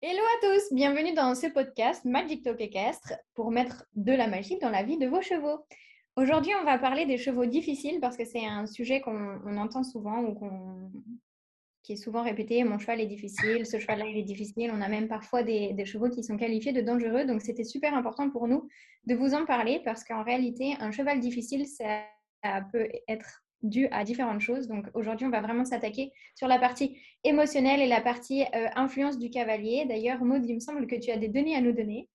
Hello à tous, bienvenue dans ce podcast Magic Talk équestre pour mettre de la magie dans la vie de vos chevaux. Aujourd'hui, on va parler des chevaux difficiles parce que c'est un sujet qu'on entend souvent ou qui est souvent répété. Mon cheval est difficile, ce cheval-là est difficile. On a même parfois des chevaux qui sont qualifiés de dangereux. Donc c'était super important pour nous de vous en parler parce qu'en réalité, un cheval difficile, ça peut être dû à différentes choses. Donc aujourd'hui, on va vraiment s'attaquer sur la partie émotionnelle et la partie euh, influence du cavalier. D'ailleurs, Maud, il me semble que tu as des données à nous donner.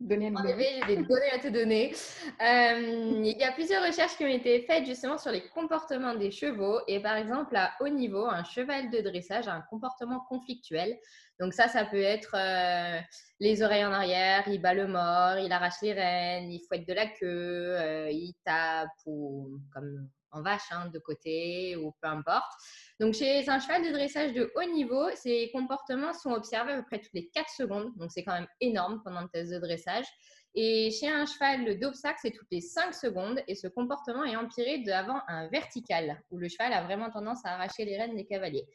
Données à nous donner. j'ai des données à te donner. Euh, il y a plusieurs recherches qui ont été faites justement sur les comportements des chevaux. Et par exemple, à haut niveau, un cheval de dressage a un comportement conflictuel. Donc ça, ça peut être euh, les oreilles en arrière, il bat le mort, il arrache les rênes, il fouette de la queue, il tape ou comme en vache hein, de côté ou peu importe. Donc, chez un cheval de dressage de haut niveau, ces comportements sont observés à peu près toutes les 4 secondes. Donc, c'est quand même énorme pendant le test de dressage. Et chez un cheval d'obstacle, c'est toutes les 5 secondes. Et ce comportement est empiré d'avant un vertical, où le cheval a vraiment tendance à arracher les rênes des cavaliers.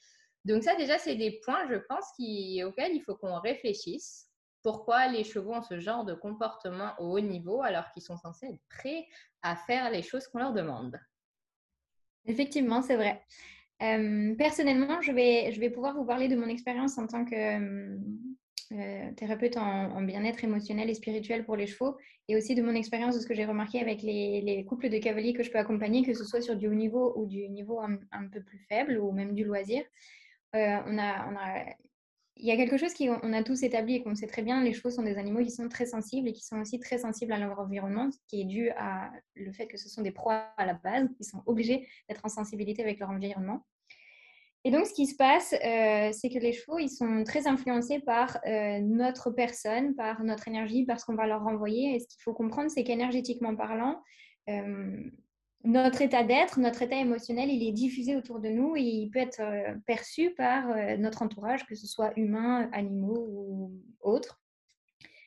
Donc ça, déjà, c'est des points, je pense, auxquels il faut qu'on réfléchisse. Pourquoi les chevaux ont ce genre de comportement au haut niveau alors qu'ils sont censés être prêts à faire les choses qu'on leur demande? Effectivement, c'est vrai. Euh, personnellement, je vais, je vais pouvoir vous parler de mon expérience en tant que euh, euh, thérapeute en, bien-être émotionnel et spirituel pour les chevaux et aussi de mon expérience de ce que j'ai remarqué avec les, couples de cavaliers que je peux accompagner, que ce soit sur du haut niveau ou du niveau un, peu plus faible ou même du loisir. on, a, il y a quelque chose qu'on a tous établi et qu'on sait très bien, les chevaux sont des animaux qui sont très sensibles et qui sont aussi très sensibles à leur environnement, qui est dû à le fait que ce sont des proies à la base, qui sont obligés d'être en sensibilité avec leur environnement. Et donc, ce qui se passe, euh, c'est que les chevaux, ils sont très influencés par euh, notre personne, par notre énergie, par ce qu'on va leur renvoyer. Et ce qu'il faut comprendre, c'est qu'énergétiquement parlant, euh, notre état d'être, notre état émotionnel, il est diffusé autour de nous et il peut être euh, perçu par euh, notre entourage, que ce soit humain, animaux ou autres.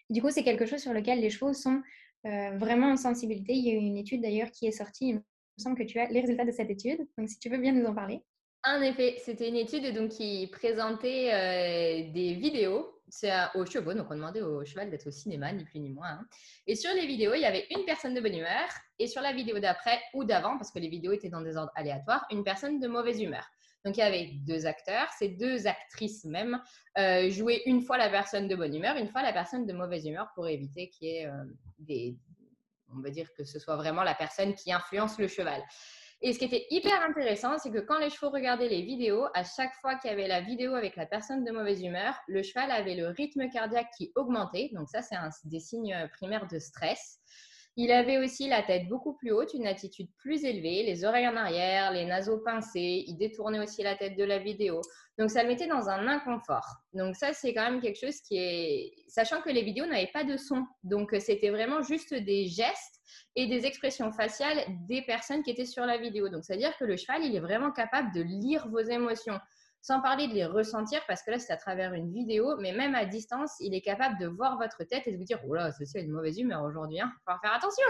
Du coup, c'est quelque chose sur lequel les chevaux sont euh, vraiment en sensibilité. Il y a eu une étude d'ailleurs qui est sortie. Il me semble que tu as les résultats de cette étude. Donc, si tu veux bien nous en parler. En effet, c'était une étude donc, qui présentait des vidéos c'est aux chevaux. Donc, on demandait au cheval d'être au cinéma, ni plus ni moins. Hein. Et sur les vidéos, il y avait une personne de bonne humeur. Et sur la vidéo d'après ou d'avant, parce que les vidéos étaient dans des ordres aléatoires, une personne de mauvaise humeur. Donc, il y avait deux acteurs. Ces deux actrices même euh, jouaient une fois la personne de bonne humeur, une fois la personne de mauvaise humeur pour éviter qu'il y ait euh, des. On va dire que ce soit vraiment la personne qui influence le cheval. Et ce qui était hyper intéressant, c'est que quand les chevaux regardaient les vidéos, à chaque fois qu'il y avait la vidéo avec la personne de mauvaise humeur, le cheval avait le rythme cardiaque qui augmentait. Donc ça, c'est des signes primaires de stress. Il avait aussi la tête beaucoup plus haute, une attitude plus élevée, les oreilles en arrière, les naseaux pincés. Il détournait aussi la tête de la vidéo. Donc, ça le mettait dans un inconfort. Donc, ça, c'est quand même quelque chose qui est. Sachant que les vidéos n'avaient pas de son. Donc, c'était vraiment juste des gestes et des expressions faciales des personnes qui étaient sur la vidéo. Donc, c'est-à-dire que le cheval, il est vraiment capable de lire vos émotions sans parler de les ressentir, parce que là, c'est à travers une vidéo, mais même à distance, il est capable de voir votre tête et de vous dire Oh là, ceci a une mauvaise humeur aujourd'hui, il va falloir faire attention.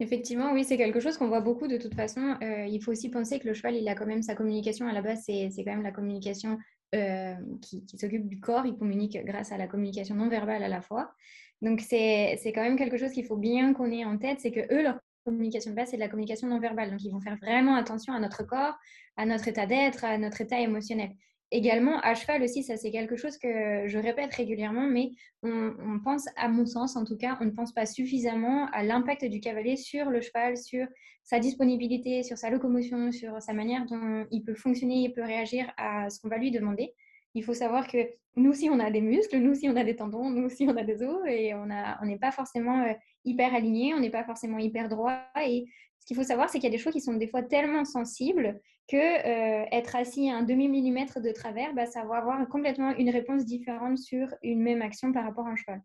Effectivement, oui, c'est quelque chose qu'on voit beaucoup de toute façon. Euh, il faut aussi penser que le cheval, il a quand même sa communication à la base, c'est quand même la communication euh, qui, qui s'occupe du corps. Il communique grâce à la communication non verbale à la fois. Donc, c'est quand même quelque chose qu'il faut bien qu'on ait en tête, c'est que eux, leur communication de base, c'est de la communication non verbale. Donc, ils vont faire vraiment attention à notre corps, à notre état d'être, à notre état émotionnel. Également, à cheval aussi, ça c'est quelque chose que je répète régulièrement, mais on, pense, à mon sens en tout cas, on ne pense pas suffisamment à l'impact du cavalier sur le cheval, sur sa disponibilité, sur sa locomotion, sur sa manière dont il peut fonctionner, il peut réagir à ce qu'on va lui demander. Il faut savoir que nous aussi, on a des muscles, nous aussi, on a des tendons, nous aussi, on a des os et on n'est pas forcément euh, hyper aligné, on n'est pas forcément hyper droit. Et ce qu'il faut savoir, c'est qu'il y a des choses qui sont des fois tellement sensibles que euh, être assis à un demi-millimètre de travers, bah, ça va avoir complètement une réponse différente sur une même action par rapport à un cheval.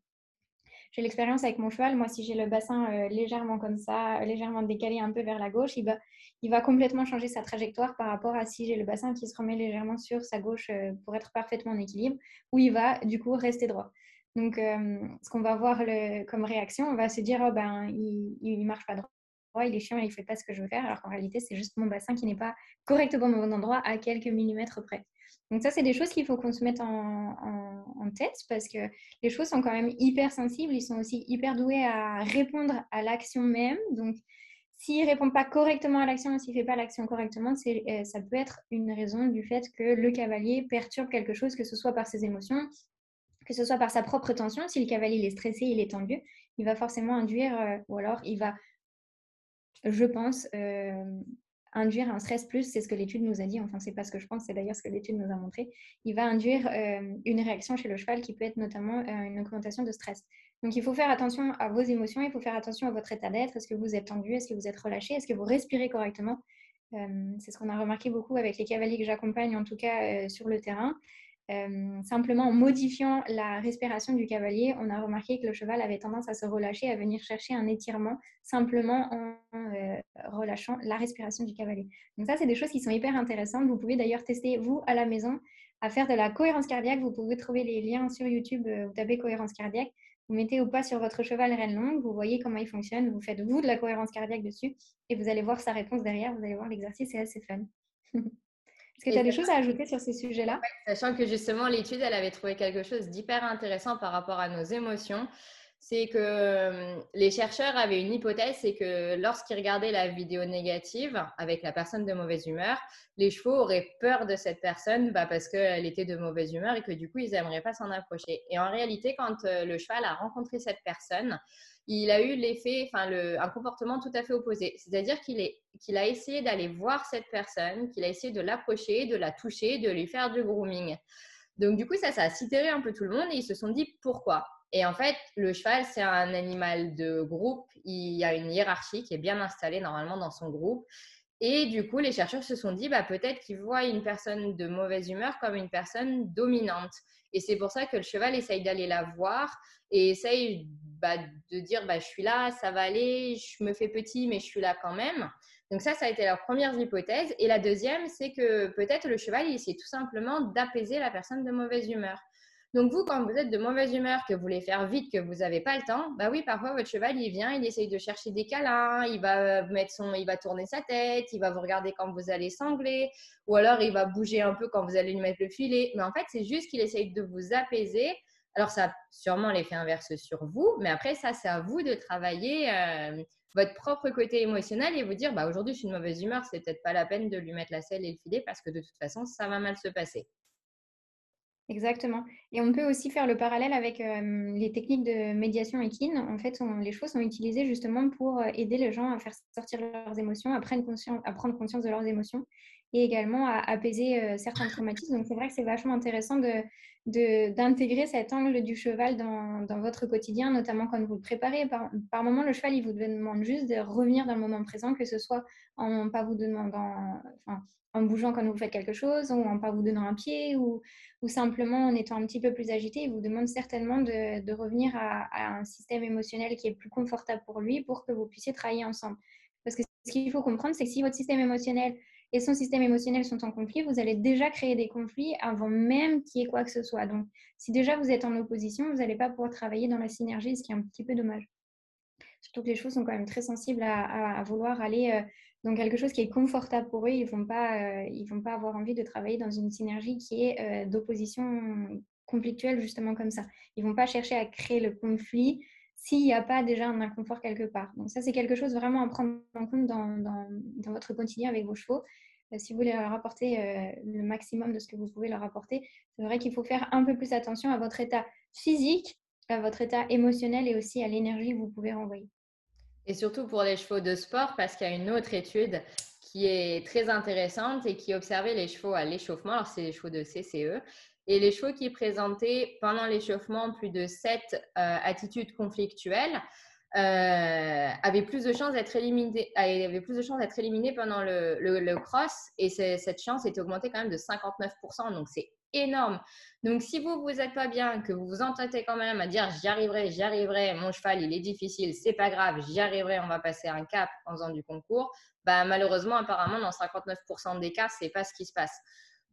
J'ai l'expérience avec mon cheval. Moi, si j'ai le bassin euh, légèrement comme ça, légèrement décalé un peu vers la gauche, il va, complètement changer sa trajectoire par rapport à si j'ai le bassin qui se remet légèrement sur sa gauche euh, pour être parfaitement en équilibre, où il va du coup rester droit. Donc, euh, ce qu'on va voir comme réaction, on va se dire, oh, ben, il ne marche pas droit, il est chiant, il ne fait pas ce que je veux faire, alors qu'en réalité, c'est juste mon bassin qui n'est pas correctement au bon endroit à quelques millimètres près. Donc ça, c'est des choses qu'il faut qu'on se mette en, tête parce que les chevaux sont quand même hyper sensibles, ils sont aussi hyper doués à répondre à l'action même. Donc s'il ne répond pas correctement à l'action, s'il ne fait pas l'action correctement, euh, ça peut être une raison du fait que le cavalier perturbe quelque chose, que ce soit par ses émotions, que ce soit par sa propre tension. Si le cavalier est stressé, il est tendu, il va forcément induire, euh, ou alors il va, je pense, euh, induire un stress plus, c'est ce que l'étude nous a dit, enfin c'est pas ce que je pense, c'est d'ailleurs ce que l'étude nous a montré, il va induire une réaction chez le cheval qui peut être notamment une augmentation de stress. Donc, il faut faire attention à vos émotions, il faut faire attention à votre état d'être. Est-ce que vous êtes tendu? Est-ce que vous êtes relâché? Est-ce que vous respirez correctement? Euh, C'est ce qu'on a remarqué beaucoup avec les cavaliers que j'accompagne, en tout cas euh, sur le terrain. Euh, simplement en modifiant la respiration du cavalier, on a remarqué que le cheval avait tendance à se relâcher, à venir chercher un étirement simplement en relâchant la respiration du cavalier. Donc ça, c'est des choses qui sont hyper intéressantes. Vous pouvez d'ailleurs tester, vous, à la maison, à faire de la cohérence cardiaque. Vous pouvez trouver les liens sur YouTube, vous tapez cohérence cardiaque. Vous mettez au pas sur votre cheval reine longue, vous voyez comment il fonctionne, vous faites vous de la cohérence cardiaque dessus et vous allez voir sa réponse derrière, vous allez voir l'exercice, c'est assez fun. Est-ce que tu as des choses à ajouter sur ces sujets-là? Sachant que justement, l'étude, elle avait trouvé quelque chose d'hyper intéressant par rapport à nos émotions. C'est que euh, les chercheurs avaient une hypothèse, c'est que lorsqu'ils regardaient la vidéo négative avec la personne de mauvaise humeur, les chevaux auraient peur de cette personne bah, parce qu'elle était de mauvaise humeur et que du coup, ils n'aimeraient pas s'en approcher. Et en réalité, quand euh, le cheval a rencontré cette personne, il a eu l'effet, enfin, un comportement tout à fait opposé. C'est-à-dire qu'il a essayé d'aller voir cette personne, qu'il a essayé de l'approcher, de la toucher, de lui faire du grooming. Donc, du coup, ça, ça a un peu tout le monde et ils se sont dit pourquoi? Et en fait, le cheval, c'est un animal de groupe. Il y a une hiérarchie qui est bien installée normalement dans son groupe. Et du coup, les chercheurs se sont dit, bah, peut-être qu'ils voient une personne de mauvaise humeur comme une personne dominante. Et c'est pour ça que le cheval essaye d'aller la voir et essaye bah, de dire, bah, je suis là, ça va aller, je me fais petit, mais je suis là quand même. Donc ça, ça a été leur première hypothèse. Et la deuxième, c'est que peut-être le cheval, il essaie tout simplement d'apaiser la personne de mauvaise humeur. Donc vous, quand vous êtes de mauvaise humeur, que vous voulez faire vite, que vous n'avez pas le temps, bah oui, parfois votre cheval, il vient, il essaye de chercher des câlins, il va mettre son, il va tourner sa tête, il va vous regarder quand vous allez sangler, ou alors il va bouger un peu quand vous allez lui mettre le filet. Mais en fait, c'est juste qu'il essaye de vous apaiser. Alors ça a sûrement l'effet inverse sur vous, mais après ça, c'est à vous de travailler. Euh, votre propre côté émotionnel et vous dire bah aujourd'hui je suis de mauvaise humeur, c'est peut-être pas la peine de lui mettre la selle et le filet parce que de toute façon ça va mal se passer. Exactement. Et on peut aussi faire le parallèle avec les techniques de médiation équine. En fait, les chevaux sont utilisés justement pour aider les gens à faire sortir leurs émotions, à prendre conscience de leurs émotions et également à apaiser certains traumatismes. Donc, c'est vrai que c'est vachement intéressant de, d'intégrer cet angle du cheval dans, dans, votre quotidien, notamment quand vous le préparez. Par, par moment, le cheval, il vous demande juste de revenir dans le moment présent, que ce soit en pas vous demandant, en bougeant quand vous faites quelque chose, ou en pas vous donnant un pied, ou, ou simplement en étant un petit peu plus agité, il vous demande certainement de, de revenir à, un système émotionnel qui est plus confortable pour lui pour que vous puissiez travailler ensemble. Parce que ce qu'il faut comprendre, c'est que si votre système émotionnel et son système émotionnel sont en conflit, vous allez déjà créer des conflits avant même qu'il y ait quoi que ce soit. Donc, si déjà vous êtes en opposition, vous n'allez pas pouvoir travailler dans la synergie, ce qui est un petit peu dommage. Surtout que les choses sont quand même très sensibles à, vouloir aller euh, dans quelque chose qui est confortable pour eux. Ils ne vont, pas, euh, vont pas avoir envie de travailler dans une synergie qui est euh, d'opposition conflictuelle, justement comme ça. Ils ne vont pas chercher à créer le conflit s'il n'y a pas déjà un inconfort quelque part. Donc ça, c'est quelque chose vraiment à prendre en compte dans, dans, votre quotidien avec vos chevaux. Si vous voulez leur apporter le maximum de ce que vous pouvez leur apporter, c'est vrai qu'il faut faire un peu plus attention à votre état physique, à votre état émotionnel et aussi à l'énergie que vous pouvez renvoyer. Et surtout pour les chevaux de sport, parce qu'il y a une autre étude qui est très intéressante et qui observait les chevaux à l'échauffement. Alors, c'est les chevaux de CCE. Et les chevaux qui présentaient pendant l'échauffement plus de sept euh, attitudes conflictuelles euh, avaient plus de chances d'être éliminés, avaient plus de chances d'être éliminés pendant le, le cross. Et cette chance était augmentée quand même de 59%. Donc, c'est énorme. Donc, si vous vous êtes pas bien, que vous vous entêtez quand même à dire j'y arriverai, j'y arriverai, mon cheval il est difficile, c'est pas grave, j'y arriverai, on va passer un cap en faisant du concours, bah, malheureusement, apparemment, dans 59% des cas, c'est pas ce qui se passe.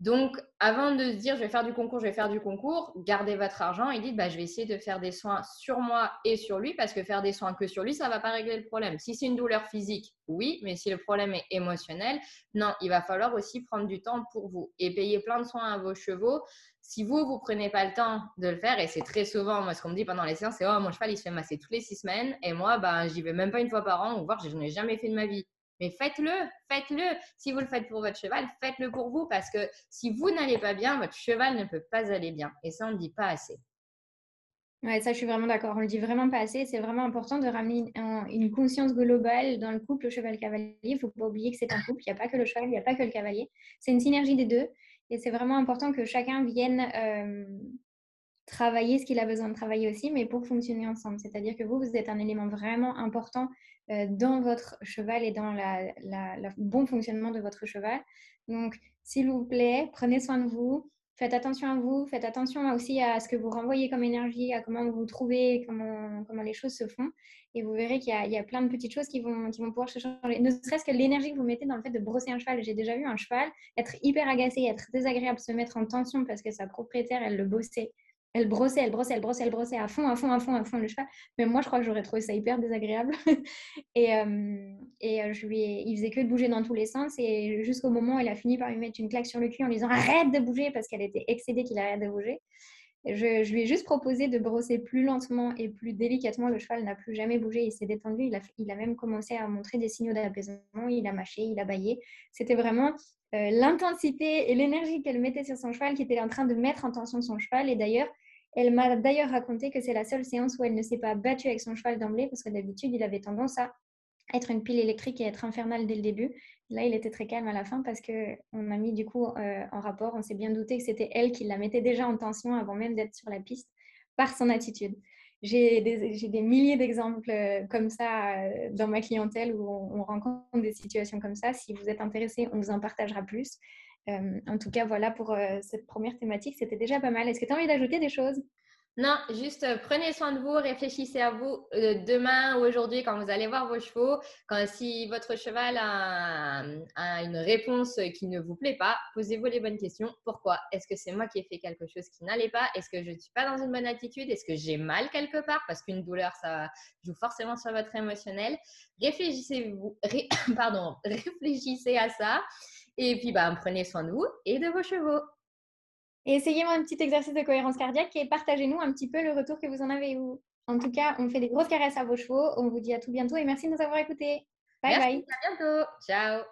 Donc, avant de se dire je vais faire du concours, je vais faire du concours, gardez votre argent et dites bah, je vais essayer de faire des soins sur moi et sur lui parce que faire des soins que sur lui, ça ne va pas régler le problème. Si c'est une douleur physique, oui, mais si le problème est émotionnel, non, il va falloir aussi prendre du temps pour vous et payer plein de soins à vos chevaux. Si vous, vous prenez pas le temps de le faire, et c'est très souvent, moi, ce qu'on me dit pendant les séances, c'est Oh, mon cheval, il se fait masser toutes les six semaines, et moi, ben, j'y vais même pas une fois par an, ou voir, je n'ai jamais fait de ma vie. Mais faites-le, faites-le. Si vous le faites pour votre cheval, faites-le pour vous parce que si vous n'allez pas bien, votre cheval ne peut pas aller bien. Et ça, on ne dit pas assez. Ouais, ça, je suis vraiment d'accord. On le dit vraiment pas assez. C'est vraiment important de ramener une conscience globale dans le couple cheval-cavalier. Il ne faut pas oublier que c'est un couple. Il n'y a pas que le cheval, il n'y a pas que le cavalier. C'est une synergie des deux. Et c'est vraiment important que chacun vienne euh, travailler ce qu'il a besoin de travailler aussi, mais pour fonctionner ensemble. C'est-à-dire que vous, vous êtes un élément vraiment important euh, dans votre cheval et dans le bon fonctionnement de votre cheval. Donc, s'il vous plaît, prenez soin de vous, faites attention à vous, faites attention aussi à ce que vous renvoyez comme énergie, à comment vous vous trouvez, comment, comment les choses se font. Et vous verrez qu'il y, y, a plein de petites choses qui vont, qui vont pouvoir se changer. Ne serait-ce que l'énergie que vous mettez dans le fait de brosser un cheval. J'ai déjà vu un cheval être hyper agacé, être désagréable, se mettre en tension parce que sa propriétaire, elle le bossait elle brossait, elle brossait, elle brossait, elle brossait à fond, à fond, à fond, à fond le cheval. Mais moi, je crois que j'aurais trouvé ça hyper désagréable. et euh, et euh, je lui il faisait que de bouger dans tous les sens. Et jusqu'au moment où elle a fini par lui mettre une claque sur le cul en lui disant arrête de bouger parce qu'elle était excédée qu'il arrête de bouger. Je, lui ai juste proposé de brosser plus lentement et plus délicatement. Le cheval n'a plus jamais bougé, il s'est détendu. Il a, il a même commencé à montrer des signaux d'apaisement. Il a mâché, il a baillé. C'était vraiment euh, l'intensité et l'énergie qu'elle mettait sur son cheval qui était en train de mettre en tension son cheval. Et d'ailleurs, elle m'a d'ailleurs raconté que c'est la seule séance où elle ne s'est pas battue avec son cheval d'emblée parce que d'habitude, il avait tendance à être une pile électrique et être infernal dès le début. Là, il était très calme à la fin parce qu'on a mis du coup euh, en rapport, on s'est bien douté que c'était elle qui la mettait déjà en tension avant même d'être sur la piste par son attitude. J'ai des, milliers d'exemples euh, comme ça euh, dans ma clientèle où on, on, rencontre des situations comme ça. Si vous êtes intéressé, on vous en partagera plus. Euh, en tout cas, voilà pour euh, cette première thématique, c'était déjà pas mal. Est-ce que tu as envie d'ajouter des choses? Non, juste euh, prenez soin de vous, réfléchissez à vous demain ou aujourd'hui quand vous allez voir vos chevaux. Quand, si votre cheval a, une réponse qui ne vous plaît pas, posez-vous les bonnes questions. Pourquoi? Est-ce que c'est moi qui ai fait quelque chose qui n'allait pas? Est-ce que je ne suis pas dans une bonne attitude? Est-ce que j'ai mal quelque part? Parce qu'une douleur, ça joue forcément sur votre émotionnel. Réfléchissez-vous, pardon, réfléchissez à ça. Et puis, bah, prenez soin de vous et de vos chevaux. Et essayez un petit exercice de cohérence cardiaque et partagez-nous un petit peu le retour que vous en avez eu. En tout cas, on fait des grosses caresses à vos chevaux. On vous dit à tout bientôt et merci de nous avoir écoutés. Bye bye. À bientôt. Ciao.